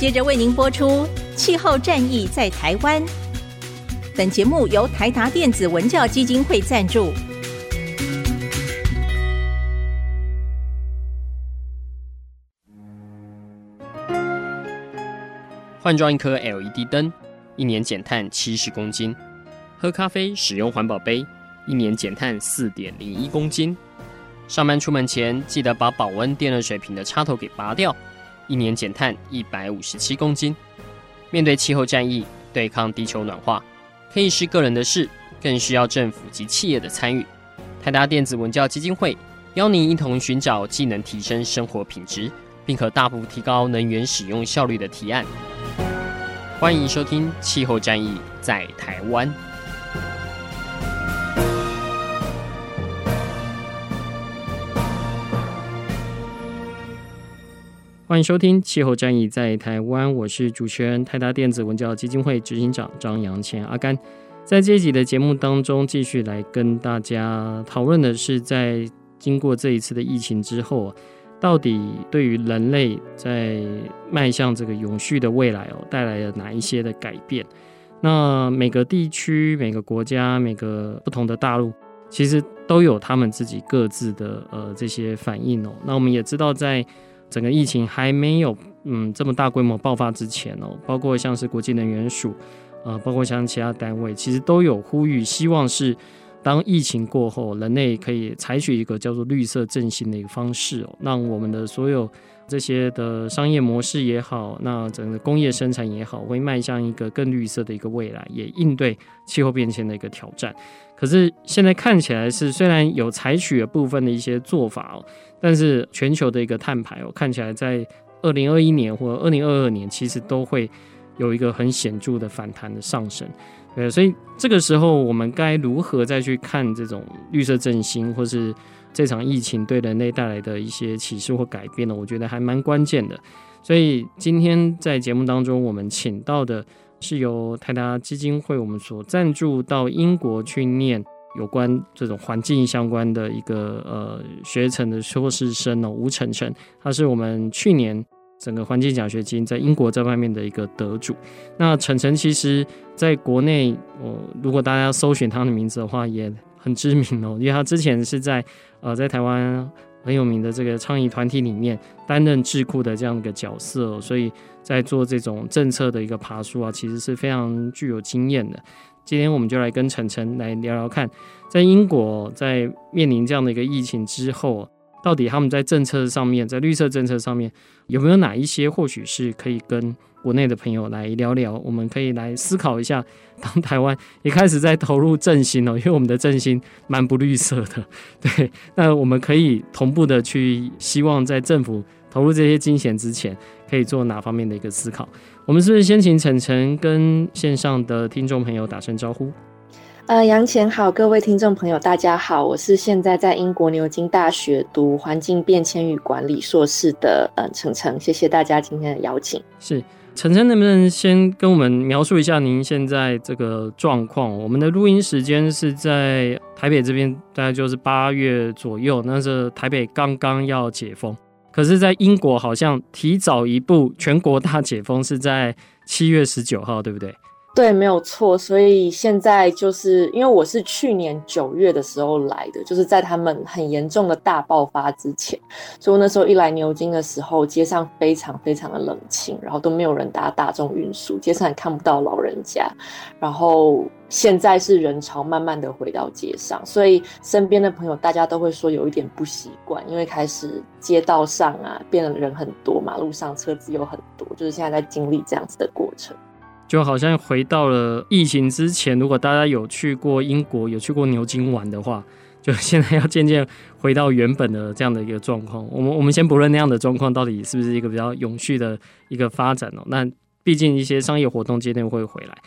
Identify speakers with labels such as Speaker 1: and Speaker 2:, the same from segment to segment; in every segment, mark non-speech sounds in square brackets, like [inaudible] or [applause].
Speaker 1: 接着为您播出《气候战役在台湾》。本节目由台达电子文教基金会赞助。
Speaker 2: 换装一颗 LED 灯，一年减碳七十公斤；喝咖啡使用环保杯，一年减碳四点零一公斤；上班出门前记得把保温电热水瓶的插头给拔掉，一年减碳一百五十七公斤。面对气候战役，对抗地球暖化，可以是个人的事，更需要政府及企业的参与。台达电子文教基金会邀您一同寻找既能提升生活品质，并可大幅提高能源使用效率的提案。欢迎收听《气候战役在台湾》。欢迎收听《气候战役在台湾》，我是主持人泰达电子文教基金会执行长张扬前阿甘。在这一集的节目当中，继续来跟大家讨论的是，在经过这一次的疫情之后。到底对于人类在迈向这个永续的未来哦，带来了哪一些的改变？那每个地区、每个国家、每个不同的大陆，其实都有他们自己各自的呃这些反应哦。那我们也知道，在整个疫情还没有嗯这么大规模爆发之前哦，包括像是国际能源署，呃，包括像其他单位，其实都有呼吁，希望是。当疫情过后，人类可以采取一个叫做绿色振兴的一个方式哦，让我们的所有这些的商业模式也好，那整个工业生产也好，会迈向一个更绿色的一个未来，也应对气候变迁的一个挑战。可是现在看起来是虽然有采取了部分的一些做法哦，但是全球的一个碳排哦，看起来在二零二一年或二零二二年，其实都会有一个很显著的反弹的上升。对，所以这个时候我们该如何再去看这种绿色振兴，或是这场疫情对人类带来的一些启示或改变呢？我觉得还蛮关键的。所以今天在节目当中，我们请到的是由泰达基金会我们所赞助到英国去念有关这种环境相关的一个呃学程的硕士生哦，吴晨晨，他是我们去年。整个环境奖学金在英国这方面的一个得主，那晨晨其实在国内，哦，如果大家搜寻他的名字的话，也很知名哦，因为他之前是在呃在台湾很有名的这个倡议团体里面担任智库的这样一个角色哦，所以在做这种政策的一个爬树啊，其实是非常具有经验的。今天我们就来跟晨晨来聊聊看，在英国在面临这样的一个疫情之后。到底他们在政策上面，在绿色政策上面有没有哪一些或许是可以跟国内的朋友来聊聊？我们可以来思考一下，[laughs] 当台湾也开始在投入振兴哦，因为我们的振兴蛮不绿色的，[laughs] 对，那我们可以同步的去希望在政府投入这些金钱之前，可以做哪方面的一个思考？我们是不是先请晨晨跟线上的听众朋友打声招呼？
Speaker 3: 呃，杨前好，各位听众朋友，大家好，我是现在在英国牛津大学读环境变迁与管理硕士的呃成成，谢谢大家今天的邀请。
Speaker 2: 是成成，能不能先跟我们描述一下您现在这个状况？我们的录音时间是在台北这边，大概就是八月左右，那是台北刚刚要解封，可是，在英国好像提早一步，全国大解封是在七月十九号，对不对？
Speaker 3: 对，没有错。所以现在就是因为我是去年九月的时候来的，就是在他们很严重的大爆发之前。所以我那时候一来牛津的时候，街上非常非常的冷清，然后都没有人搭大众运输，街上也看不到老人家。然后现在是人潮慢慢的回到街上，所以身边的朋友大家都会说有一点不习惯，因为开始街道上啊变得人很多，马路上车子又很多，就是现在在经历这样子的过程。
Speaker 2: 就好像回到了疫情之前，如果大家有去过英国、有去过牛津玩的话，就现在要渐渐回到原本的这样的一个状况。[laughs] 我们我们先不论那样的状况到底是不是一个比较永续的一个发展哦。那毕竟一些商业活动渐渐会回来。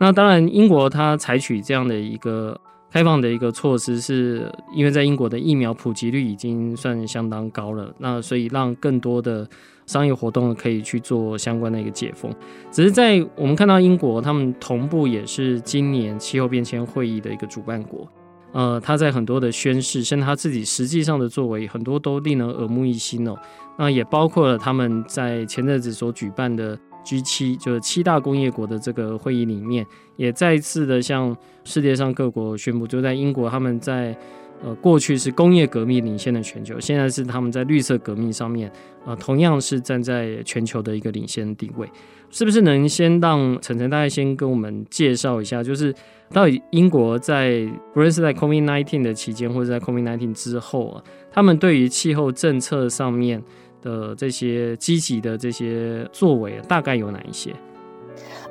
Speaker 2: 那当然，英国它采取这样的一个开放的一个措施，是因为在英国的疫苗普及率已经算相当高了，那所以让更多的。商业活动可以去做相关的一个解封，只是在我们看到英国，他们同步也是今年气候变迁会议的一个主办国，呃，他在很多的宣誓，甚至他自己实际上的作为，很多都令人耳目一新哦。那也包括了他们在前阵子所举办的 G7，就是七大工业国的这个会议里面，也再次的向世界上各国宣布，就在英国他们在。呃，过去是工业革命领先的全球，现在是他们在绿色革命上面，呃，同样是站在全球的一个领先地位。是不是能先让晨晨大概先跟我们介绍一下，就是到底英国在不论是在 COVID-19 的期间，或者在 COVID-19 之后啊，他们对于气候政策上面的这些积极的这些作为，大概有哪一些？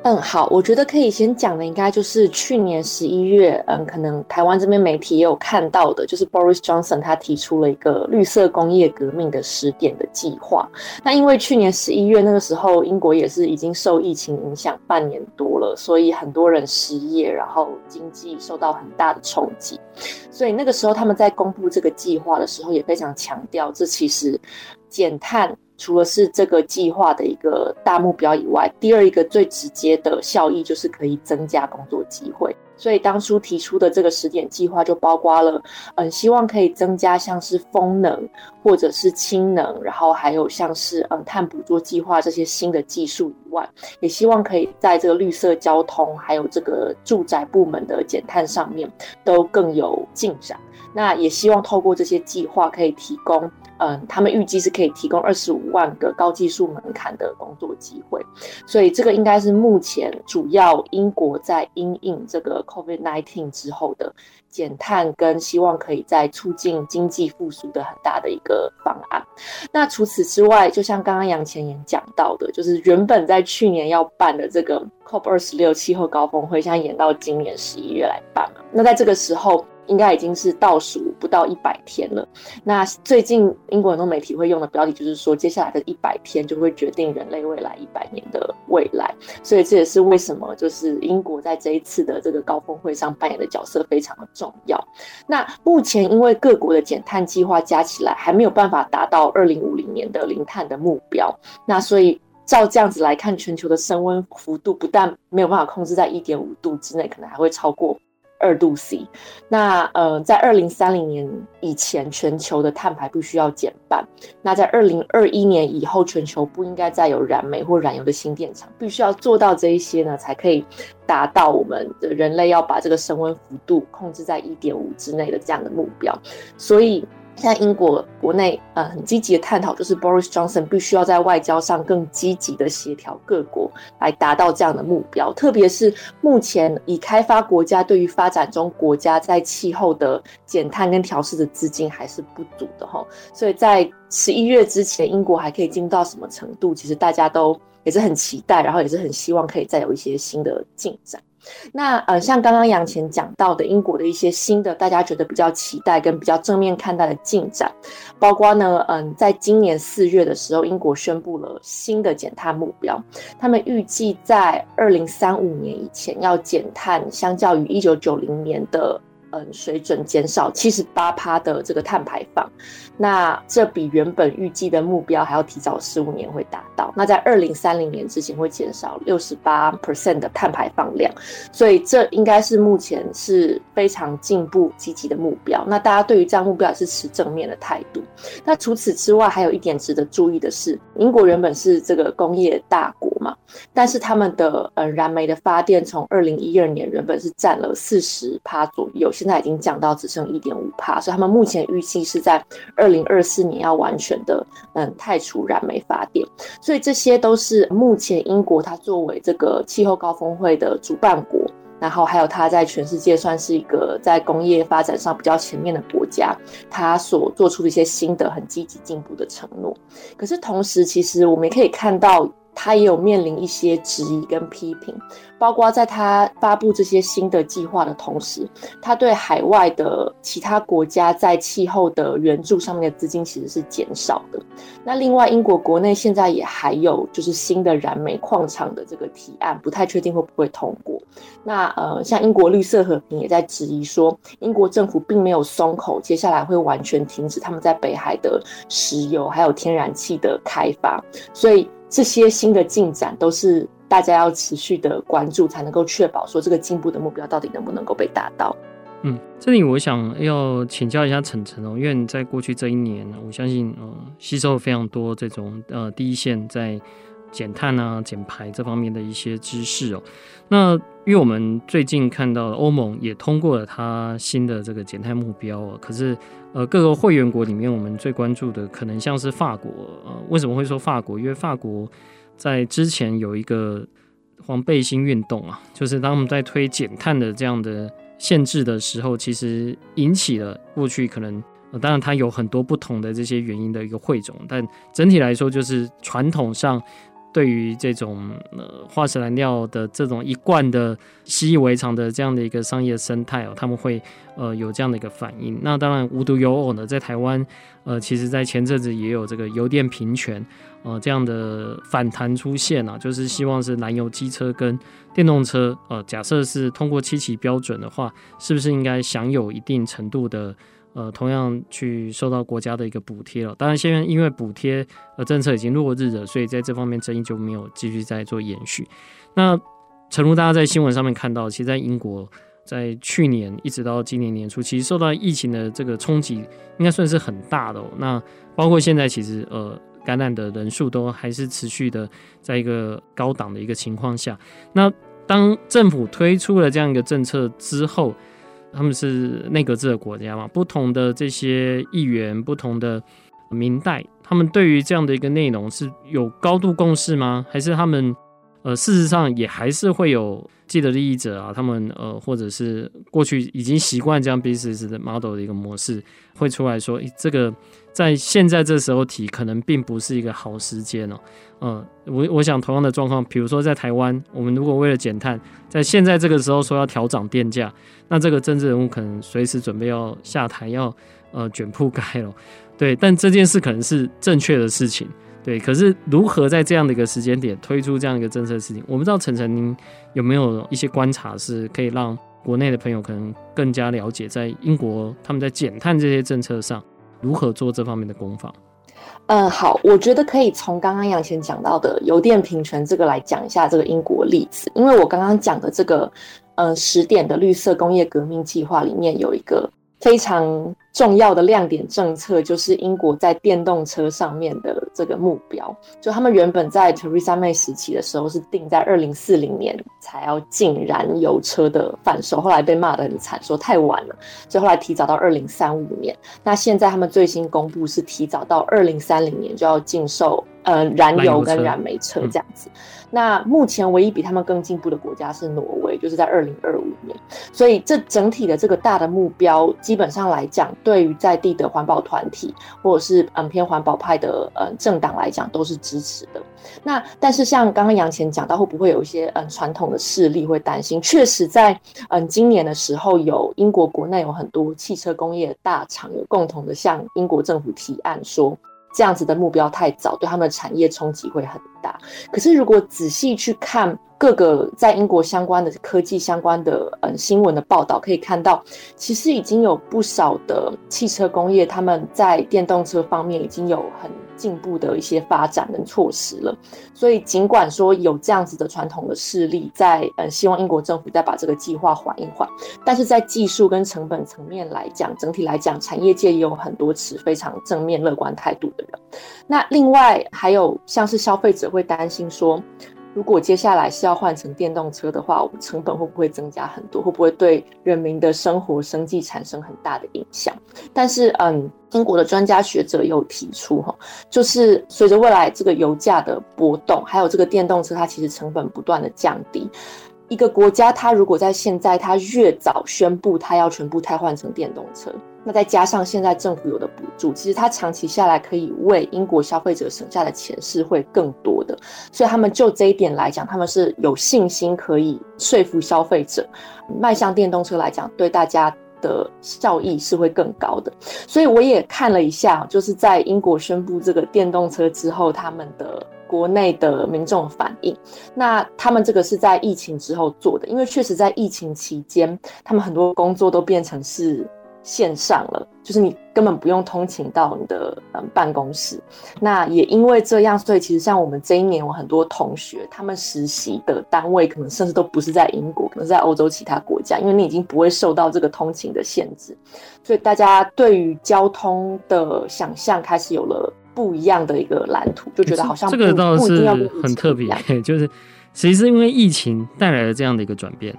Speaker 3: 嗯，好，我觉得可以先讲的应该就是去年十一月，嗯，可能台湾这边媒体也有看到的，就是 Boris Johnson 他提出了一个绿色工业革命的十点的计划。那因为去年十一月那个时候，英国也是已经受疫情影响半年多了，所以很多人失业，然后经济受到很大的冲击。所以那个时候他们在公布这个计划的时候，也非常强调，这其实减碳。除了是这个计划的一个大目标以外，第二一个最直接的效益就是可以增加工作机会。所以当初提出的这个十点计划就包括了，嗯，希望可以增加像是风能或者是氢能，然后还有像是嗯碳捕捉计划这些新的技术以外，也希望可以在这个绿色交通还有这个住宅部门的减碳上面都更有进展。那也希望透过这些计划可以提供。嗯，他们预计是可以提供二十五万个高技术门槛的工作机会，所以这个应该是目前主要英国在因应这个 COVID-19 之后的减碳跟希望可以再促进经济复苏的很大的一个方案。那除此之外，就像刚刚杨前言讲到的，就是原本在去年要办的这个 COP 二十六气候高峰会，现在延到今年十一月来办了。那在这个时候，应该已经是倒数不到一百天了。那最近英国很多媒体会用的标题就是说，接下来的一百天就会决定人类未来一百年的未来。所以这也是为什么就是英国在这一次的这个高峰会上扮演的角色非常的重要。那目前因为各国的减碳计划加起来还没有办法达到二零五零年的零碳的目标，那所以照这样子来看，全球的升温幅度不但没有办法控制在一点五度之内，可能还会超过。二度 C，那呃，在二零三零年以前，全球的碳排必须要减半。那在二零二一年以后，全球不应该再有燃煤或燃油的新电厂，必须要做到这一些呢，才可以达到我们的人类要把这个升温幅度控制在一点五之内的这样的目标。所以。现在英国国内呃很积极的探讨，就是 Boris Johnson 必须要在外交上更积极的协调各国，来达到这样的目标。特别是目前已开发国家对于发展中国家在气候的减碳跟调适的资金还是不足的哈。所以在十一月之前，英国还可以进到什么程度？其实大家都也是很期待，然后也是很希望可以再有一些新的进展。那呃，像刚刚杨前讲到的，英国的一些新的大家觉得比较期待跟比较正面看待的进展，包括呢，嗯，在今年四月的时候，英国宣布了新的减碳目标，他们预计在二零三五年以前要减碳，相较于一九九零年的。嗯，水准减少七十八趴的这个碳排放，那这比原本预计的目标还要提早十五年会达到。那在二零三零年之前会减少六十八 percent 的碳排放量，所以这应该是目前是非常进步积极的目标。那大家对于这样目标也是持正面的态度。那除此之外，还有一点值得注意的是，英国原本是这个工业大国嘛，但是他们的呃燃煤的发电从二零一二年原本是占了四十趴左右。现在已经降到只剩一点五帕，所以他们目前预计是在二零二四年要完全的嗯汰除燃煤发电，所以这些都是目前英国它作为这个气候高峰会的主办国，然后还有它在全世界算是一个在工业发展上比较前面的国家，它所做出的一些新的很积极进步的承诺。可是同时，其实我们也可以看到。他也有面临一些质疑跟批评，包括在他发布这些新的计划的同时，他对海外的其他国家在气候的援助上面的资金其实是减少的。那另外，英国国内现在也还有就是新的燃煤矿场的这个提案，不太确定会不会通过。那呃，像英国绿色和平也在质疑说，英国政府并没有松口，接下来会完全停止他们在北海的石油还有天然气的开发，所以。这些新的进展都是大家要持续的关注，才能够确保说这个进步的目标到底能不能够被达到。
Speaker 2: 嗯，这里我想要请教一下晨晨哦，因为你在过去这一年，我相信嗯，吸收了非常多这种呃第一线在减碳啊、减排这方面的一些知识哦。那因为我们最近看到欧盟也通过了它新的这个减碳目标哦，可是呃各个会员国里面，我们最关注的可能像是法国。呃，为什么会说法国？因为法国在之前有一个黄背心运动啊，就是当我们在推减碳的这样的限制的时候，其实引起了过去可能。呃，当然，它有很多不同的这些原因的一个汇总，但整体来说，就是传统上对于这种呃化石燃料的这种一贯的习以为常的这样的一个商业生态哦，他们会呃有这样的一个反应。那当然，无独有偶呢，在台湾呃，其实在前阵子也有这个油电平权呃这样的反弹出现啊，就是希望是燃油机车跟电动车呃，假设是通过七期标准的话，是不是应该享有一定程度的。呃，同样去受到国家的一个补贴了。当然，现在因为补贴呃政策已经落日了，所以在这方面争议就没有继续再做延续。那诚如大家在新闻上面看到，其实，在英国在去年一直到今年年初，其实受到疫情的这个冲击，应该算是很大的哦。那包括现在，其实呃感染的人数都还是持续的在一个高档的一个情况下。那当政府推出了这样一个政策之后，他们是内阁制的国家嘛，不同的这些议员、不同的明代，他们对于这样的一个内容是有高度共识吗？还是他们呃，事实上也还是会有既得利益者啊？他们呃，或者是过去已经习惯这样 business 的 model 的一个模式，会出来说，诶，这个在现在这时候提，可能并不是一个好时间哦。嗯，我我想同样的状况，比如说在台湾，我们如果为了减碳，在现在这个时候说要调涨电价，那这个政治人物可能随时准备要下台，要呃卷铺盖了。[laughs] 对，但这件事可能是正确的事情，对。可是如何在这样的一个时间点推出这样一个政策的事情，我不知道晨晨您有没有一些观察，是可以让国内的朋友可能更加了解，在英国他们在减碳这些政策上如何做这方面的攻防。
Speaker 3: 嗯，好，我觉得可以从刚刚杨贤讲到的油电平权这个来讲一下这个英国例子，因为我刚刚讲的这个，嗯，十点的绿色工业革命计划里面有一个。非常重要的亮点政策就是英国在电动车上面的这个目标。就他们原本在 Theresa May 时期的时候是定在二零四零年才要禁燃油车的贩售，后来被骂得很惨，说太晚了，所以后来提早到二零三五年。那现在他们最新公布是提早到二零三零年就要禁售呃燃油跟燃煤车这样子。那目前唯一比他们更进步的国家是挪威，就是在二零二五年。所以这整体的这个大的目标，基本上来讲，对于在地的环保团体或者是嗯偏环保派的嗯政党来讲，都是支持的。那但是像刚刚杨前讲到，会不会有一些嗯传统的势力会担心？确实在嗯今年的时候，有英国国内有很多汽车工业大厂有共同的向英国政府提案说。这样子的目标太早，对他们的产业冲击会很大。可是如果仔细去看各个在英国相关的科技相关的嗯新闻的报道，可以看到，其实已经有不少的汽车工业他们在电动车方面已经有很进步的一些发展跟措施了。所以尽管说有这样子的传统的势力在嗯希望英国政府再把这个计划缓一缓，但是在技术跟成本层面来讲，整体来讲，产业界也有很多持非常正面乐观态度的人。那另外还有像是消费者会担心说，如果接下来是要换成电动车的话，我们成本会不会增加很多？会不会对人民的生活生计产生很大的影响？但是，嗯，英国的专家学者有提出，哈，就是随着未来这个油价的波动，还有这个电动车它其实成本不断的降低。一个国家，它如果在现在，它越早宣布它要全部汰换成电动车，那再加上现在政府有的补助，其实它长期下来可以为英国消费者省下的钱是会更多的。所以他们就这一点来讲，他们是有信心可以说服消费者迈向电动车来讲，对大家的效益是会更高的。所以我也看了一下，就是在英国宣布这个电动车之后，他们的。国内的民众反应，那他们这个是在疫情之后做的，因为确实在疫情期间，他们很多工作都变成是线上了，就是你根本不用通勤到你的嗯办公室。那也因为这样，所以其实像我们这一年，我很多同学他们实习的单位可能甚至都不是在英国，可能是在欧洲其他国家，因为你已经不会受到这个通勤的限制，所以大家对于交通的想象开始有了。不一样的一个蓝图，就觉得好像
Speaker 2: 这个倒是很特别，就是其实是因为疫情带来了这样的一个转变。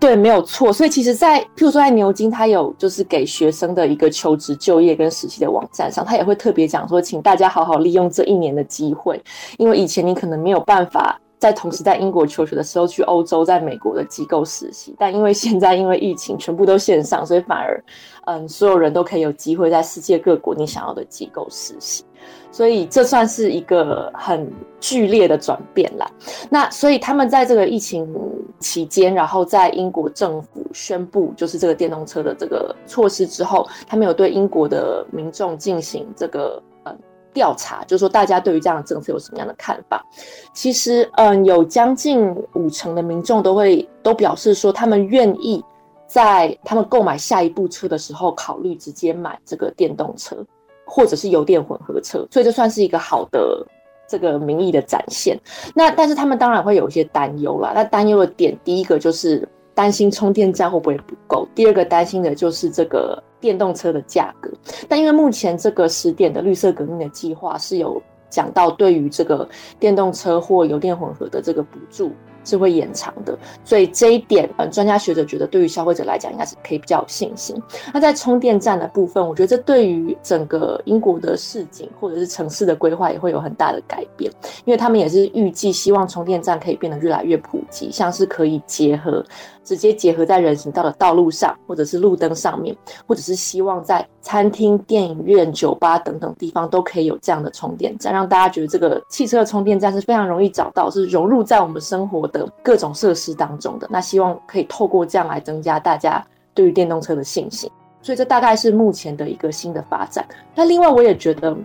Speaker 3: 对，没有错。所以其实在，在譬如说在牛津，他有就是给学生的一个求职、就业跟实习的网站上，他也会特别讲说，请大家好好利用这一年的机会，因为以前你可能没有办法。在同时在英国求学的时候去欧洲，在美国的机构实习，但因为现在因为疫情全部都线上，所以反而嗯，所有人都可以有机会在世界各国你想要的机构实习，所以这算是一个很剧烈的转变啦。那所以他们在这个疫情期间，然后在英国政府宣布就是这个电动车的这个措施之后，他们有对英国的民众进行这个呃。调查就是说，大家对于这样的政策有什么样的看法？其实，嗯，有将近五成的民众都会都表示说，他们愿意在他们购买下一部车的时候，考虑直接买这个电动车，或者是油电混合车。所以，这算是一个好的这个民意的展现。那但是他们当然会有一些担忧啦。那担忧的点，第一个就是担心充电站会不会不够；第二个担心的就是这个。电动车的价格，但因为目前这个十点的绿色革命的计划是有讲到，对于这个电动车或油电混合的这个补助。是会延长的，所以这一点，嗯，专家学者觉得对于消费者来讲应该是可以比较有信心。那在充电站的部分，我觉得这对于整个英国的市井或者是城市的规划也会有很大的改变，因为他们也是预计希望充电站可以变得越来越普及，像是可以结合直接结合在人行道的道路上，或者是路灯上面，或者是希望在餐厅、电影院、酒吧等等地方都可以有这样的充电站，让大家觉得这个汽车的充电站是非常容易找到，是融入在我们生活的各种设施当中的。那希望可以透过这样来增加大家对于电动车的信心。所以这大概是目前的一个新的发展。那另外我也觉得，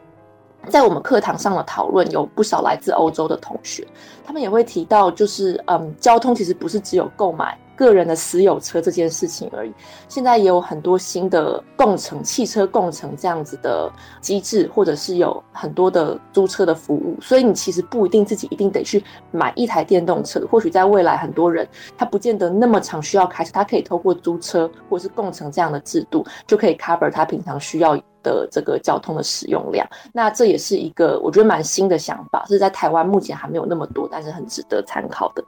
Speaker 3: 在我们课堂上的讨论有不少来自欧洲的同学，他们也会提到，就是嗯，交通其实不是只有购买。个人的私有车这件事情而已，现在也有很多新的共乘汽车共乘这样子的机制，或者是有很多的租车的服务，所以你其实不一定自己一定得去买一台电动车，或许在未来很多人他不见得那么常需要开车，他可以透过租车或是共乘这样的制度，就可以 cover 他平常需要的这个交通的使用量。那这也是一个我觉得蛮新的想法，是在台湾目前还没有那么多，但是很值得参考的。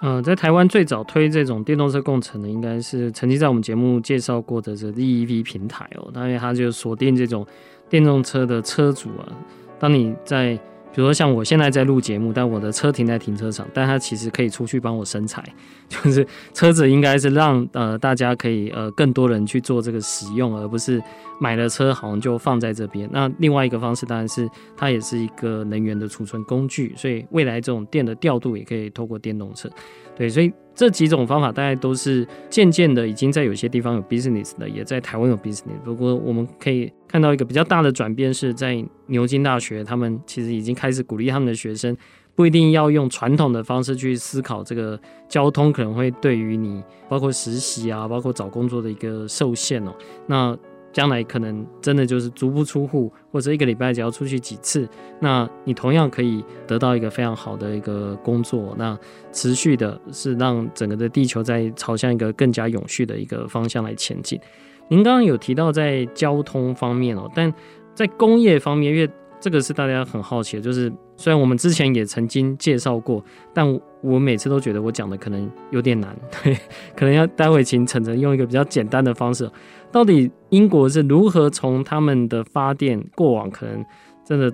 Speaker 2: 嗯、呃，在台湾最早推这种电动车共乘的，应该是曾经在我们节目介绍过的这 ZEV 平台哦。因为，它就锁定这种电动车的车主啊。当你在比如说像我现在在录节目，但我的车停在停车场，但它其实可以出去帮我生财，[laughs] 就是车子应该是让呃大家可以呃更多人去做这个使用，而不是买了车好像就放在这边。那另外一个方式当然是它也是一个能源的储存工具，所以未来这种电的调度也可以透过电动车。对，所以这几种方法大概都是渐渐的已经在有些地方有 business 的，也在台湾有 business。不过我们可以看到一个比较大的转变是在牛津大学，他们其实已经开始鼓励他们的学生不一定要用传统的方式去思考这个交通，可能会对于你包括实习啊，包括找工作的一个受限哦。那将来可能真的就是足不出户，或者一个礼拜只要出去几次，那你同样可以得到一个非常好的一个工作。那持续的是让整个的地球在朝向一个更加永续的一个方向来前进。您刚刚有提到在交通方面哦，但在工业方面，因为这个是大家很好奇的，就是虽然我们之前也曾经介绍过，但我每次都觉得我讲的可能有点难，对，[laughs] 可能要待会请晨晨用一个比较简单的方式。到底英国是如何从他们的发电过往可能真的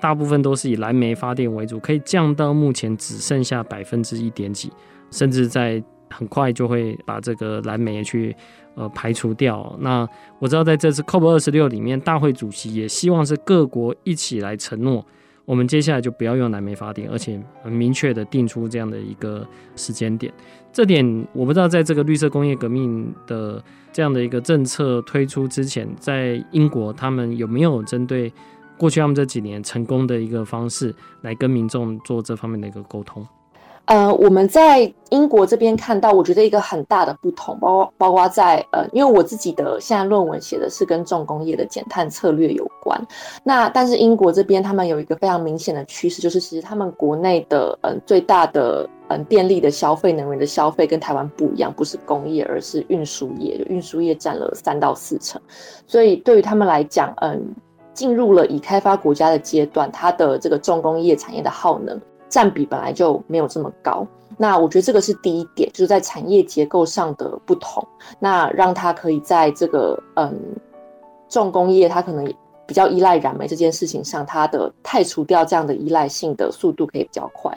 Speaker 2: 大部分都是以燃煤发电为主，可以降到目前只剩下百分之一点几，甚至在很快就会把这个蓝莓去呃排除掉。那我知道在这次 COP 二十六里面，大会主席也希望是各国一起来承诺。我们接下来就不要用蓝莓发电，而且很明确的定出这样的一个时间点。这点我不知道，在这个绿色工业革命的这样的一个政策推出之前，在英国他们有没有针对过去他们这几年成功的一个方式来跟民众做这方面的一个沟通？
Speaker 3: 呃，我们在英国这边看到，我觉得一个很大的不同，包括包括在呃，因为我自己的现在论文写的是跟重工业的减碳策略有关。那但是英国这边他们有一个非常明显的趋势，就是其实他们国内的嗯、最大的嗯、电力的消费、能源的消费跟台湾不一样，不是工业，而是运输业，运输业占了三到四成。所以对于他们来讲，嗯、进入了已开发国家的阶段，它的这个重工业产业的耗能占比本来就没有这么高。那我觉得这个是第一点，就是在产业结构上的不同，那让它可以在这个嗯重工业，它可能比较依赖燃煤这件事情上，它的汰除掉这样的依赖性的速度可以比较快。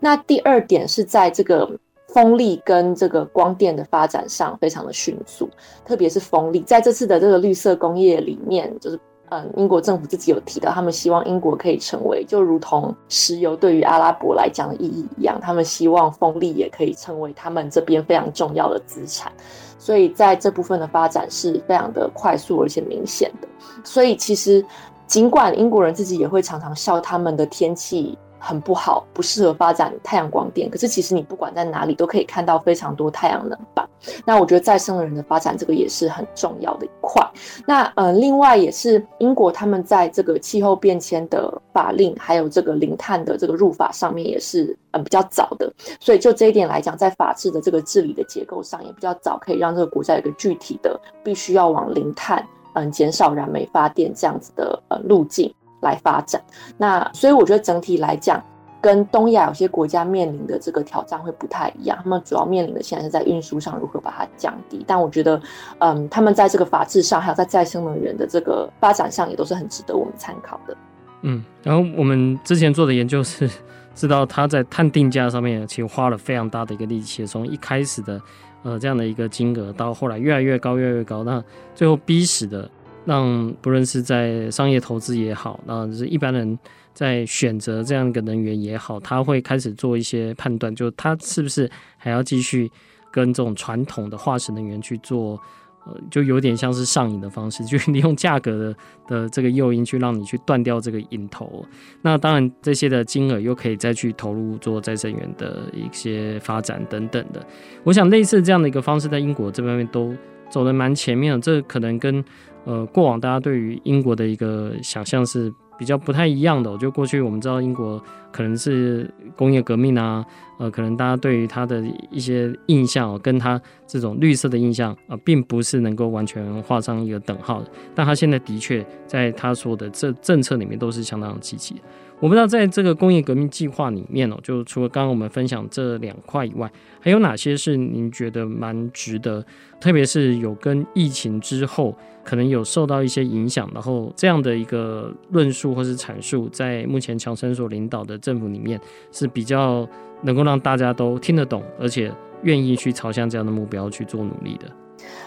Speaker 3: 那第二点是在这个。风力跟这个光电的发展上非常的迅速，特别是风力，在这次的这个绿色工业里面，就是嗯，英国政府自己有提到，他们希望英国可以成为，就如同石油对于阿拉伯来讲的意义一样，他们希望风力也可以成为他们这边非常重要的资产，所以在这部分的发展是非常的快速而且明显的。所以其实尽管英国人自己也会常常笑他们的天气。很不好，不适合发展太阳光电。可是其实你不管在哪里都可以看到非常多太阳能板。那我觉得再生能源的发展，这个也是很重要的一块。那呃，另外也是英国他们在这个气候变迁的法令，还有这个零碳的这个入法上面也是嗯比较早的。所以就这一点来讲，在法治的这个治理的结构上也比较早，可以让这个国家有一个具体的必须要往零碳嗯减少燃煤发电这样子的呃路径。来发展，那所以我觉得整体来讲，跟东亚有些国家面临的这个挑战会不太一样。他们主要面临的现在是在运输上如何把它降低，但我觉得，嗯，他们在这个法制上，还有在再生能源的这个发展上，也都是很值得我们参考的。
Speaker 2: 嗯，然后我们之前做的研究是，[laughs] 知道他在碳定价上面其实花了非常大的一个力气，从一开始的呃这样的一个金额，到后来越来越高，越来越高，那最后逼死的。让不论是在商业投资也好，那就是一般人在选择这样一个能源也好，他会开始做一些判断，就他是不是还要继续跟这种传统的化石能源去做，呃，就有点像是上瘾的方式，[laughs] 就利用价格的的这个诱因去让你去断掉这个瘾头。那当然这些的金额又可以再去投入做再生能源的一些发展等等的。我想类似这样的一个方式，在英国这方面都走得蛮前面的，这可能跟。呃，过往大家对于英国的一个想象是比较不太一样的。就过去我们知道英国可能是工业革命啊，呃，可能大家对于它的一些印象，跟它这种绿色的印象啊，呃，并不是能够完全画上一个等号的。但他现在的确在他说的这政策里面都是相当积极。我不知道在这个工业革命计划里面哦，就除了刚刚我们分享这两块以外，还有哪些是您觉得蛮值得？特别是有跟疫情之后可能有受到一些影响，然后这样的一个论述或是阐述，在目前强生所领导的政府里面是比较能够让大家都听得懂，而且愿意去朝向这样的目标去做努力的。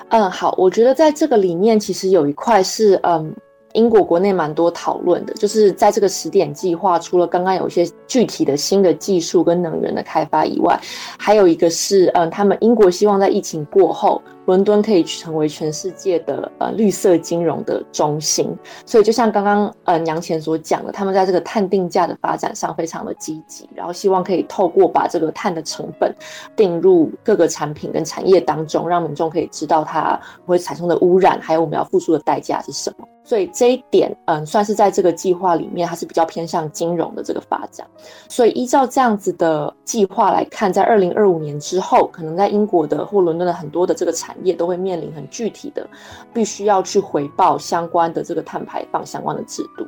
Speaker 3: 嗯，好，我觉得在这个里面其实有一块是嗯。英国国内蛮多讨论的，就是在这个十点计划，除了刚刚有一些具体的新的技术跟能源的开发以外，还有一个是，嗯，他们英国希望在疫情过后。伦敦可以成为全世界的呃绿色金融的中心，所以就像刚刚呃杨前所讲的，他们在这个碳定价的发展上非常的积极，然后希望可以透过把这个碳的成本定入各个产品跟产业当中，让民众可以知道它会产生的污染，还有我们要付出的代价是什么。所以这一点嗯算是在这个计划里面，它是比较偏向金融的这个发展。所以依照这样子的计划来看，在二零二五年之后，可能在英国的或伦敦的很多的这个产业都会面临很具体的，必须要去回报相关的这个碳排放相关的制度，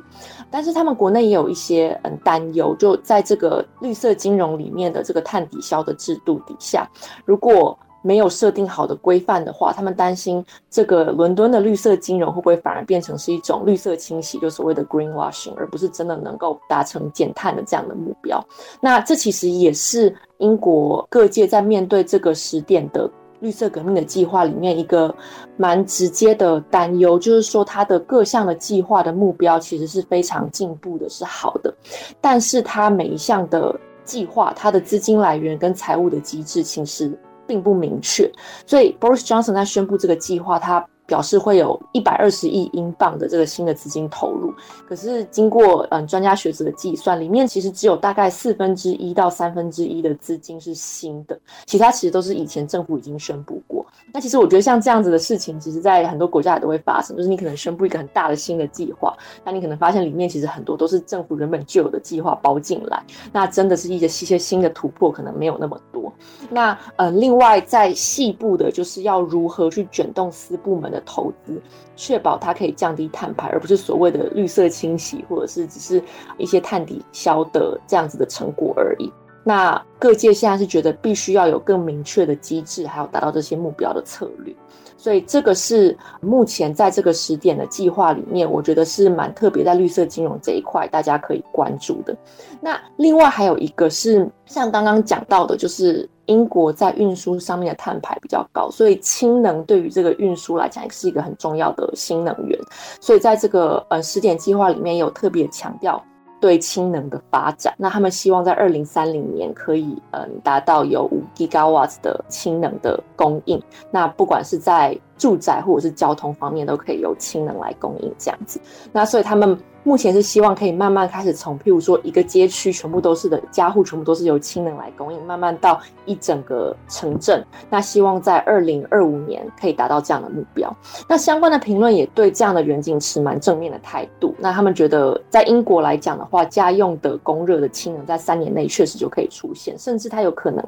Speaker 3: 但是他们国内也有一些嗯担忧，就在这个绿色金融里面的这个碳抵消的制度底下，如果没有设定好的规范的话，他们担心这个伦敦的绿色金融会不会反而变成是一种绿色清洗，就所谓的 greenwashing，而不是真的能够达成减碳的这样的目标。那这其实也是英国各界在面对这个时点的。绿色革命的计划里面一个蛮直接的担忧，就是说它的各项的计划的目标其实是非常进步的，是好的，但是它每一项的计划，它的资金来源跟财务的机制其实并不明确，所以 Boris Johnson 在宣布这个计划，他。表示会有一百二十亿英镑的这个新的资金投入，可是经过嗯专家学者的计算，里面其实只有大概四分之一到三分之一的资金是新的，其他其实都是以前政府已经宣布过。那其实我觉得像这样子的事情，其实在很多国家也都会发生，就是你可能宣布一个很大的新的计划，那你可能发现里面其实很多都是政府原本就有的计划包进来，那真的是一些一些新的突破可能没有那么多。那呃，另外在细部的，就是要如何去卷动私部门的投资，确保它可以降低碳排，而不是所谓的绿色清洗，或者是只是一些碳抵消的这样子的成果而已。那各界现在是觉得必须要有更明确的机制，还有达到这些目标的策略。所以这个是目前在这个时点的计划里面，我觉得是蛮特别，在绿色金融这一块大家可以关注的。那另外还有一个是像刚刚讲到的，就是英国在运输上面的碳排比较高，所以氢能对于这个运输来讲也是一个很重要的新能源。所以在这个呃时点计划里面有特别强调。对氢能的发展，那他们希望在二零三零年可以嗯达到有五 gigawatts 的氢能的供应，那不管是在住宅或者是交通方面都可以由氢能来供应这样子，那所以他们。目前是希望可以慢慢开始从，譬如说一个街区全部都是的家户全部都是由氢能来供应，慢慢到一整个城镇。那希望在二零二五年可以达到这样的目标。那相关的评论也对这样的远景持蛮正面的态度。那他们觉得在英国来讲的话，家用的供热的氢能在三年内确实就可以出现，甚至它有可能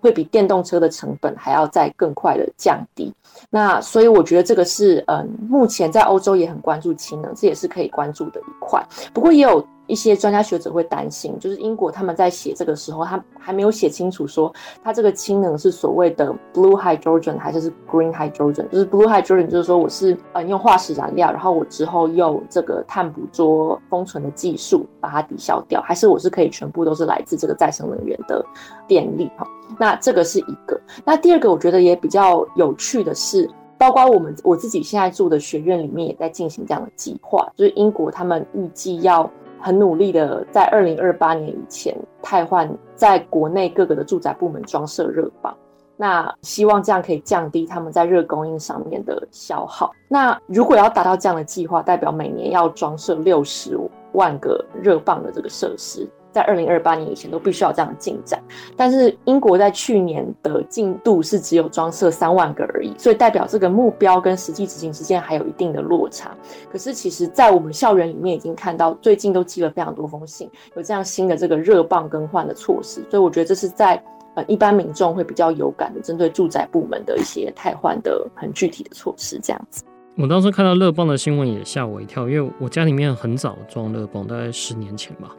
Speaker 3: 会比电动车的成本还要再更快的降低。那所以我觉得这个是嗯，目前在欧洲也很关注氢能，这也是可以关注的一块。不过也有一些专家学者会担心，就是英国他们在写这个时候，他还没有写清楚说，他这个氢能是所谓的 blue hydrogen 还是是 green hydrogen。就是 blue hydrogen 就是说我是呃用化石燃料，然后我之后用这个碳捕捉封存的技术把它抵消掉，还是我是可以全部都是来自这个再生能源的电力哈。那这个是一个。那第二个我觉得也比较有趣的是。包括我们我自己现在住的学院里面也在进行这样的计划，就是英国他们预计要很努力的在二零二八年以前汰换在国内各个的住宅部门装设热泵，那希望这样可以降低他们在热供应上面的消耗。那如果要达到这样的计划，代表每年要装设六十万个热泵的这个设施。在二零二八年以前都必须要这样进展，但是英国在去年的进度是只有装设三万个而已，所以代表这个目标跟实际执行之间还有一定的落差。可是其实，在我们校园里面已经看到，最近都寄了非常多封信，有这样新的这个热泵更换的措施，所以我觉得这是在呃一般民众会比较有感的，针对住宅部门的一些汰换的很具体的措施，这样子。
Speaker 2: 我当时看到热泵的新闻也吓我一跳，因为我家里面很早装热泵，大概十年前吧。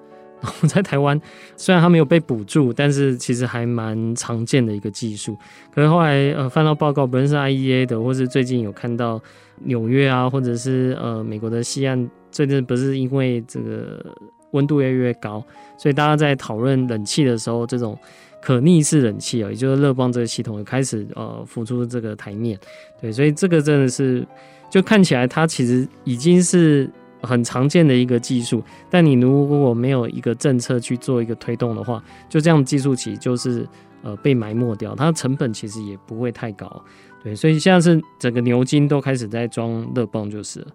Speaker 2: 我 [laughs] 在台湾，虽然它没有被补助，但是其实还蛮常见的一个技术。可是后来呃翻到报告，不论是 IEA 的，或是最近有看到纽约啊，或者是呃美国的西岸，最近不是因为这个温度越来越高，所以大家在讨论冷气的时候，这种可逆式冷气啊，也就是热泵这个系统，也开始呃浮出这个台面。对，所以这个真的是就看起来它其实已经是。很常见的一个技术，但你如果没有一个政策去做一个推动的话，就这样技术其实就是呃被埋没掉，它成本其实也不会太高，对，所以现在是整个牛津都开始在装热泵就是了。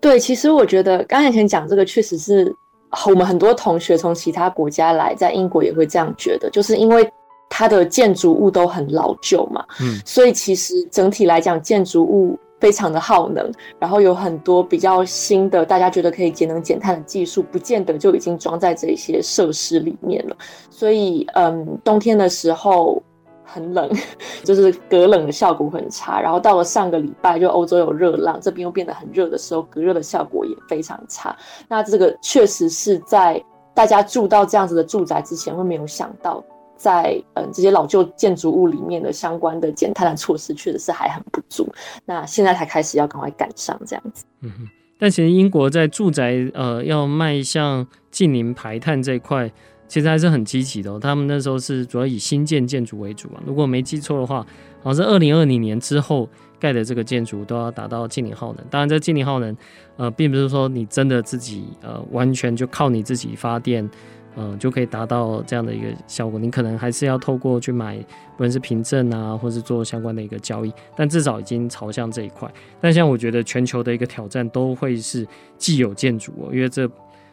Speaker 3: 对，其实我觉得刚才前讲这个确实是我们很多同学从其他国家来，在英国也会这样觉得，就是因为它的建筑物都很老旧嘛，嗯，所以其实整体来讲建筑物。非常的耗能，然后有很多比较新的，大家觉得可以节能减碳的技术，不见得就已经装在这些设施里面了。所以，嗯，冬天的时候很冷，[laughs] 就是隔冷的效果很差。然后到了上个礼拜，就欧洲有热浪，这边又变得很热的时候，隔热的效果也非常差。那这个确实是在大家住到这样子的住宅之前，会没有想到。在嗯这些老旧建筑物里面的相关的减碳的措施，确实是还很不足。那现在才开始要赶快赶上这样子。
Speaker 2: 嗯哼。但其实英国在住宅呃要迈向近零排碳这块，其实还是很积极的哦。他们那时候是主要以新建建筑为主啊。如果没记错的话，好像是二零二零年之后盖的这个建筑都要达到净零耗能。当然，这净零耗能呃并不是说你真的自己呃完全就靠你自己发电。嗯，就可以达到这样的一个效果。你可能还是要透过去买，不论是凭证啊，或是做相关的一个交易，但至少已经朝向这一块。但像我觉得全球的一个挑战都会是既有建筑哦，因为这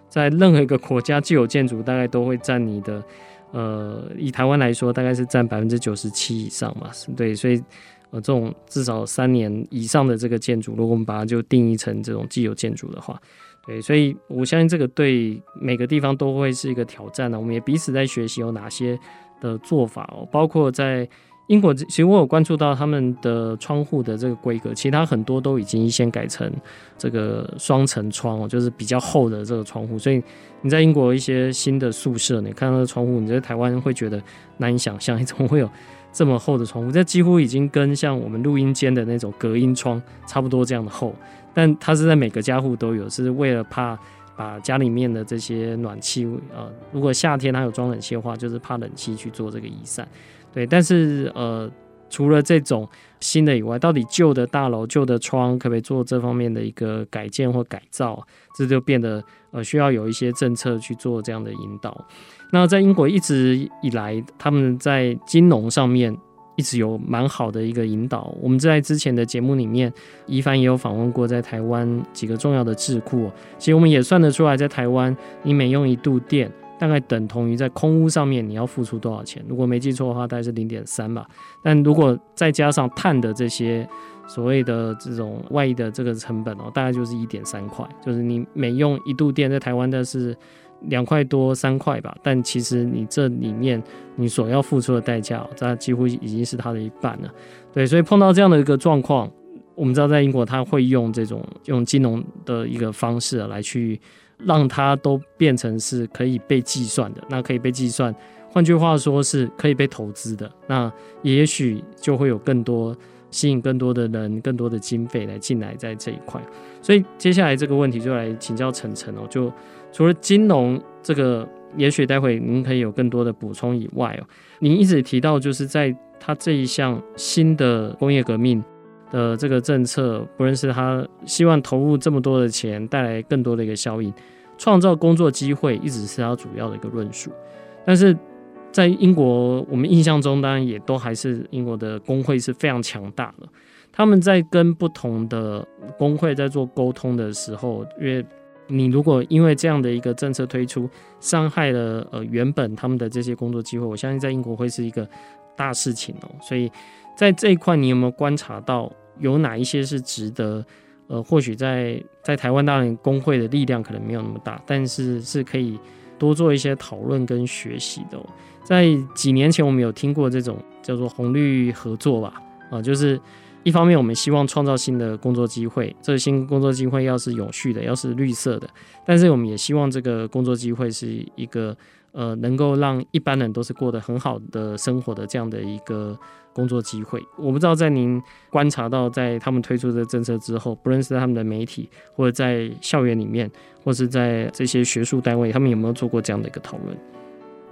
Speaker 2: 在任何一个国家，既有建筑大概都会占你的，呃，以台湾来说，大概是占百分之九十七以上嘛，对，所以呃，这种至少三年以上的这个建筑，如果我们把它就定义成这种既有建筑的话。对，所以我相信这个对每个地方都会是一个挑战呢。我们也彼此在学习有哪些的做法哦，包括在英国，其实我有关注到他们的窗户的这个规格，其他很多都已经先改成这个双层窗哦，就是比较厚的这个窗户。所以你在英国一些新的宿舍，你看到的窗户，你在台湾会觉得难以想象，你 [laughs] 怎么会有这么厚的窗户？这几乎已经跟像我们录音间的那种隔音窗差不多这样的厚，但它是在每个家户都有，是为了怕把家里面的这些暖气，呃，如果夏天它有装冷气的话，就是怕冷气去做这个移散。对，但是呃，除了这种新的以外，到底旧的大楼、旧的窗可不可以做这方面的一个改建或改造？这就变得呃需要有一些政策去做这样的引导。那在英国一直以来，他们在金融上面一直有蛮好的一个引导。我们在之前的节目里面，一凡也有访问过在台湾几个重要的智库。其实我们也算得出来，在台湾你每用一度电。大概等同于在空屋上面你要付出多少钱？如果没记错的话，大概是零点三吧。但如果再加上碳的这些所谓的这种外溢的这个成本哦，大概就是一点三块。就是你每用一度电，在台湾的是两块多三块吧。但其实你这里面你所要付出的代价，这几乎已经是它的一半了。对，所以碰到这样的一个状况，我们知道在英国，他会用这种用金融的一个方式来去。让它都变成是可以被计算的，那可以被计算，换句话说是可以被投资的，那也许就会有更多吸引更多的人、更多的经费来进来在这一块。所以接下来这个问题就来请教晨晨哦，就除了金融这个，也许待会您可以有更多的补充以外哦，您一直提到就是在它这一项新的工业革命的这个政策，不论是他希望投入这么多的钱，带来更多的一个效应，创造工作机会，一直是他主要的一个论述。但是在英国，我们印象中当然也都还是英国的工会是非常强大的。他们在跟不同的工会在做沟通的时候，因为你如果因为这样的一个政策推出，伤害了呃原本他们的这些工作机会，我相信在英国会是一个大事情哦。所以。在这一块，你有没有观察到有哪一些是值得？呃，或许在在台湾，当然工会的力量可能没有那么大，但是是可以多做一些讨论跟学习的哦。在几年前，我们有听过这种叫做红绿合作吧？啊，就是一方面我们希望创造新的工作机会，这个新工作机会要是永续的，要是绿色的，但是我们也希望这个工作机会是一个呃，能够让一般人都是过得很好的生活的这样的一个。工作机会，我不知道在您观察到，在他们推出的政策之后，不论是他们的媒体，或者在校园里面，或是在这些学术单位，他们有没有做过这样的一个讨论？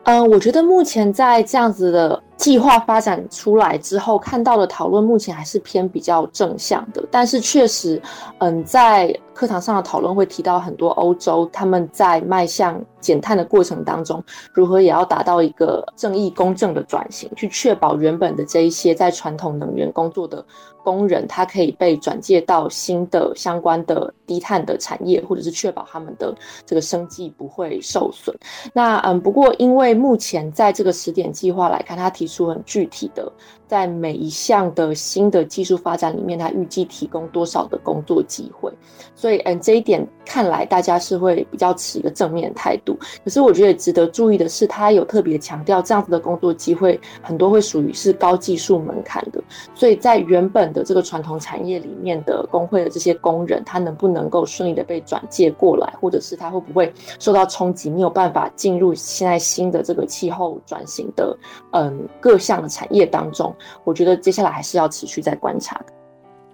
Speaker 3: 嗯，我觉得目前在这样子的计划发展出来之后，看到的讨论目前还是偏比较正向的。但是确实，嗯，在课堂上的讨论会提到很多欧洲他们在迈向减碳的过程当中，如何也要达到一个正义公正的转型，去确保原本的这一些在传统能源工作的工人，他可以被转介到新的相关的低碳的产业，或者是确保他们的这个生计不会受损。那嗯，不过因为目前在这个十点计划来看，他提出很具体的。在每一项的新的技术发展里面，它预计提供多少的工作机会？所以，嗯，这一点看来大家是会比较持一个正面态度。可是，我觉得值得注意的是，它有特别强调，这样子的工作机会很多会属于是高技术门槛的。所以在原本的这个传统产业里面的工会的这些工人，他能不能够顺利的被转介过来，或者是他会不会受到冲击，没有办法进入现在新的这个气候转型的嗯各项的产业当中？我觉得接下来还是要持续在观察的，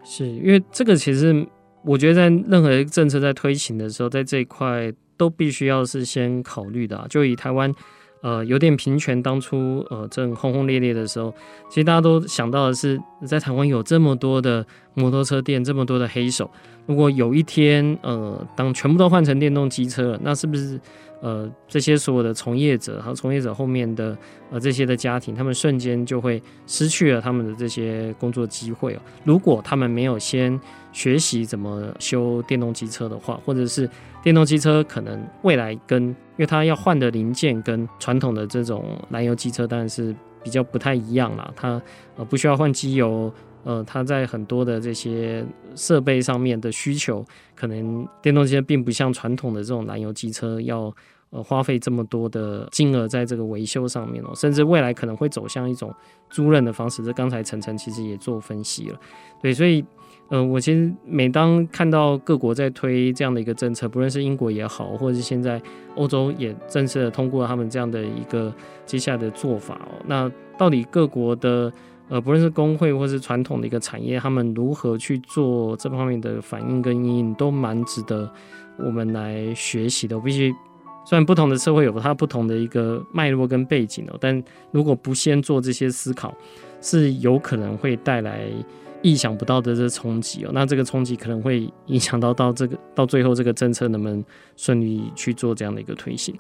Speaker 2: 是因为这个其实我觉得在任何一个政策在推行的时候，在这一块都必须要是先考虑的啊。就以台湾呃有点平权当初呃正轰轰烈烈的时候，其实大家都想到的是，在台湾有这么多的摩托车店，这么多的黑手，如果有一天呃当全部都换成电动机车了，那是不是？呃，这些所有的从业者和从业者后面的呃这些的家庭，他们瞬间就会失去了他们的这些工作机会哦。如果他们没有先学习怎么修电动机车的话，或者是电动机车可能未来跟，因为它要换的零件跟传统的这种燃油机车当然是比较不太一样啦。它呃不需要换机油。呃，它在很多的这些设备上面的需求，可能电动机车并不像传统的这种燃油机车要呃花费这么多的金额在这个维修上面哦，甚至未来可能会走向一种租赁的方式。这刚才晨晨其实也做分析了，对，所以。呃，我其实每当看到各国在推这样的一个政策，不论是英国也好，或者是现在欧洲也正式的通过他们这样的一个接下来的做法哦，那到底各国的呃，不论是工会或是传统的一个产业，他们如何去做这方面的反应跟因应，都蛮值得我们来学习的。我必须，虽然不同的社会有它不同的一个脉络跟背景哦，但如果不先做这些思考，是有可能会带来。意想不到的这冲击哦，那这个冲击可能会影响到到这个到最后这个政策能不能顺利去做这样的一个推行。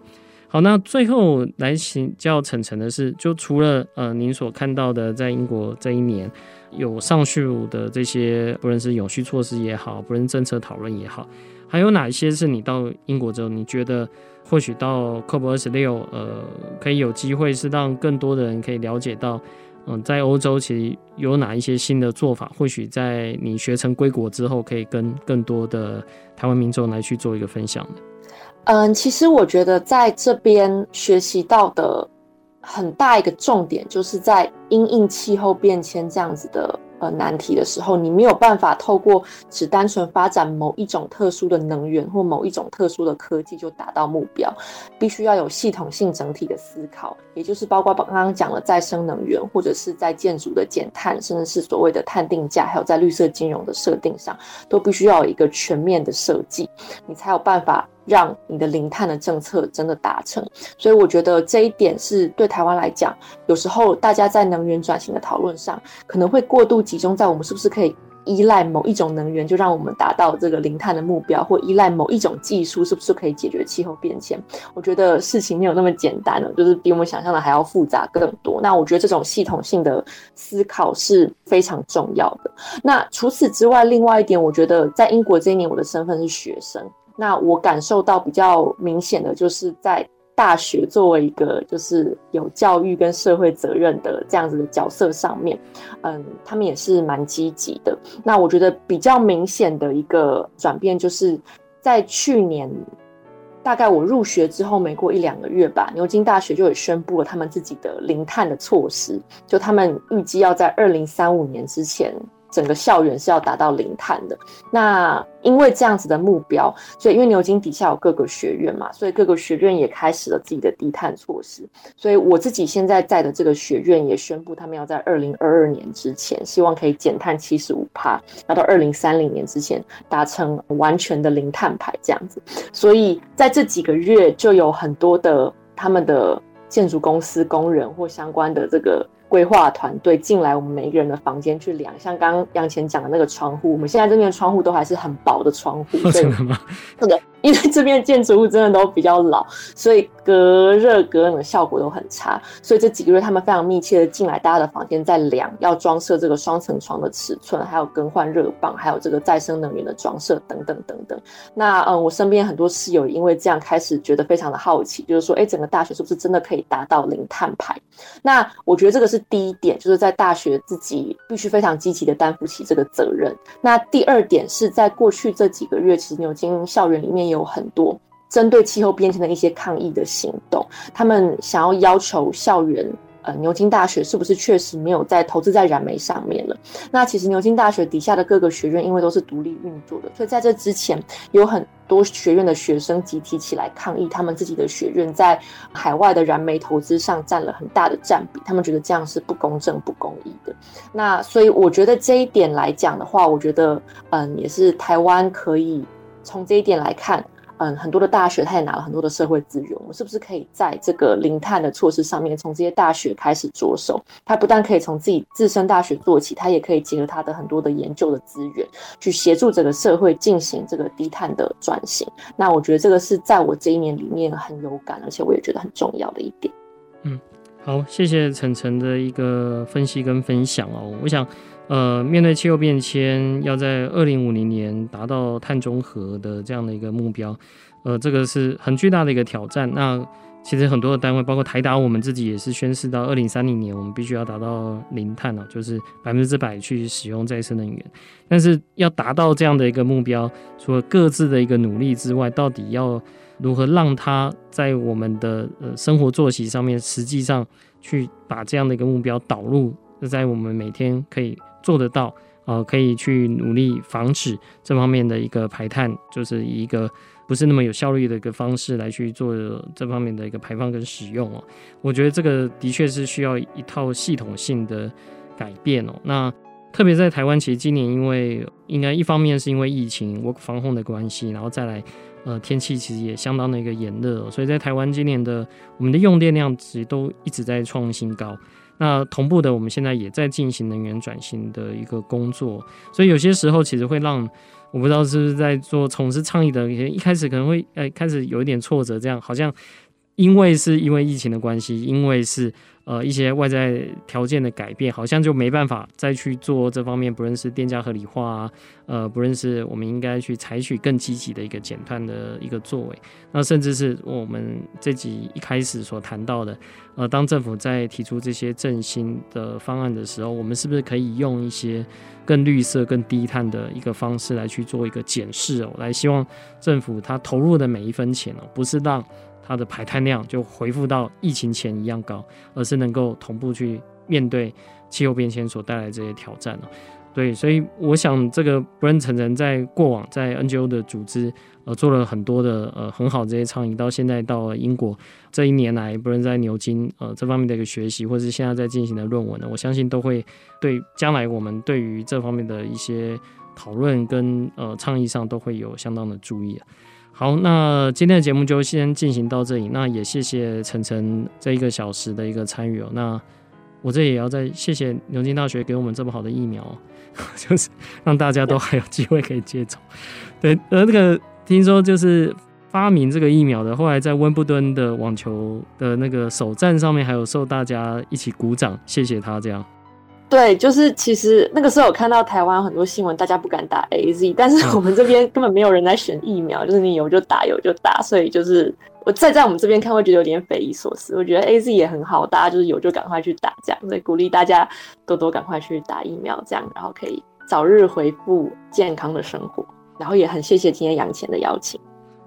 Speaker 2: 好，那最后来请教晨晨的是，就除了呃您所看到的在英国这一年有上述的这些，不论是永续措施也好，不论政策讨论也好，还有哪一些是你到英国之后你觉得或许到 COP 二十六呃可以有机会是让更多的人可以了解到。嗯，在欧洲其实有哪一些新的做法？或许在你学成归国之后，可以跟更多的台湾民众来去做一个分享。
Speaker 3: 嗯，其实我觉得在这边学习到的很大一个重点，就是在因应气候变迁这样子的。呃，难题的时候，你没有办法透过只单纯发展某一种特殊的能源或某一种特殊的科技就达到目标，必须要有系统性整体的思考，也就是包括刚刚讲了再生能源，或者是在建筑的减碳，甚至是所谓的碳定价，还有在绿色金融的设定上，都必须要有一个全面的设计，你才有办法。让你的零碳的政策真的达成，所以我觉得这一点是对台湾来讲，有时候大家在能源转型的讨论上，可能会过度集中在我们是不是可以依赖某一种能源，就让我们达到这个零碳的目标，或依赖某一种技术，是不是可以解决气候变迁？我觉得事情没有那么简单了，就是比我们想象的还要复杂更多。那我觉得这种系统性的思考是非常重要的。那除此之外，另外一点，我觉得在英国这一年，我的身份是学生。那我感受到比较明显的就是在大学作为一个就是有教育跟社会责任的这样子的角色上面，嗯，他们也是蛮积极的。那我觉得比较明显的一个转变，就是在去年大概我入学之后没过一两个月吧，牛津大学就也宣布了他们自己的零碳的措施，就他们预计要在二零三五年之前。整个校园是要达到零碳的。那因为这样子的目标，所以因为牛津底下有各个学院嘛，所以各个学院也开始了自己的低碳措施。所以我自己现在在的这个学院也宣布，他们要在二零二二年之前，希望可以减碳七十五帕，要到二零三零年之前达成完全的零碳排这样子。所以在这几个月，就有很多的他们的建筑公司工人或相关的这个。规划团队进来，我们每一个人的房间去量，像刚刚杨前讲的那个窗户，我们现在这边的窗户都还是很薄的窗户，[laughs] 对吗？是的。因为这边建筑物真的都比较老，所以隔热隔冷的效果都很差。所以这几个月他们非常密切的进来大家的房间，在量要装设这个双层床的尺寸，还有更换热棒，还有这个再生能源的装设等等等等。那嗯，我身边很多室友因为这样开始觉得非常的好奇，就是说，哎，整个大学是不是真的可以达到零碳排？那我觉得这个是第一点，就是在大学自己必须非常积极的担负起这个责任。那第二点是在过去这几个月，其实牛津校园里面。有很多针对气候变迁的一些抗议的行动，他们想要要求校园，呃，牛津大学是不是确实没有在投资在燃煤上面了？那其实牛津大学底下的各个学院，因为都是独立运作的，所以在这之前，有很多学院的学生集体起来抗议，他们自己的学院在海外的燃煤投资上占了很大的占比，他们觉得这样是不公正、不公义的。那所以我觉得这一点来讲的话，我觉得，嗯，也是台湾可以从这一点来看。嗯，很多的大学，他也拿了很多的社会资源。我们是不是可以在这个零碳的措施上面，从这些大学开始着手？他不但可以从自己自身大学做起，他也可以结合他的很多的研究的资源，去协助整个社会进行这个低碳的转型。那我觉得这个是在我这一年里面很有感，而且我也觉得很重要的一点。
Speaker 2: 嗯，好，谢谢晨晨的一个分析跟分享哦。我想。呃，面对气候变迁，要在二零五零年达到碳中和的这样的一个目标，呃，这个是很巨大的一个挑战。那其实很多的单位，包括台达，我们自己也是宣示到二零三零年，我们必须要达到零碳哦，就是百分之百去使用再生能源。但是要达到这样的一个目标，除了各自的一个努力之外，到底要如何让它在我们的呃生活作息上面，实际上去把这样的一个目标导入，在我们每天可以做得到，呃，可以去努力防止这方面的一个排碳，就是以一个不是那么有效率的一个方式来去做这方面的一个排放跟使用哦。我觉得这个的确是需要一套系统性的改变哦。那特别在台湾，其实今年因为应该一方面是因为疫情 work from home 的关系，然后再来。呃，天气其实也相当的一个炎热，所以在台湾今年的我们的用电量其实都一直在创新高。那同步的，我们现在也在进行能源转型的一个工作，所以有些时候其实会让我不知道是不是在做从事倡议的，一些，一开始可能会呃开始有一点挫折，这样好像因为是因为疫情的关系，因为是。呃，一些外在条件的改变，好像就没办法再去做这方面，不论是电价合理化啊，呃，不论是我们应该去采取更积极的一个减碳的一个作为，那甚至是我们这集一开始所谈到的，呃，当政府在提出这些振兴的方案的时候，我们是不是可以用一些更绿色、更低碳的一个方式来去做一个检视哦，来希望政府它投入的每一分钱哦，不是让。它的排碳量就恢复到疫情前一样高，而是能够同步去面对气候变迁所带来这些挑战。对，所以我想这个 Brian 晨在过往在 NGO 的组织呃做了很多的呃很好这些倡议，到现在到了英国这一年来，Brian 在牛津呃这方面的一个学习，或是现在在进行的论文呢，我相信都会对将来我们对于这方面的一些讨论跟呃倡议上都会有相当的注意。好，那今天的节目就先进行到这里。那也谢谢晨晨这一个小时的一个参与哦。那我这也要再谢谢牛津大学给我们这么好的疫苗，[laughs] 就是让大家都还有机会可以接种。对，呃，那个听说就是发明这个疫苗的，后来在温布顿的网球的那个首战上面，还有受大家一起鼓掌，谢谢他这样。
Speaker 3: 对，就是其实那个时候我看到台湾很多新闻，大家不敢打 AZ，但是我们这边根本没有人来选疫苗，就是你有就打，有就打，所以就是我再在我们这边看会觉得有点匪夷所思。我觉得 AZ 也很好，大家就是有就赶快去打，这样，所以鼓励大家多多赶快去打疫苗，这样，然后可以早日恢复健康的生活。然后也很谢谢今天杨前的邀请。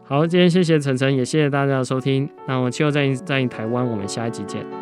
Speaker 2: 好，今天谢谢晨晨，也谢谢大家的收听。那我们气候战役在台湾，我们下一集见。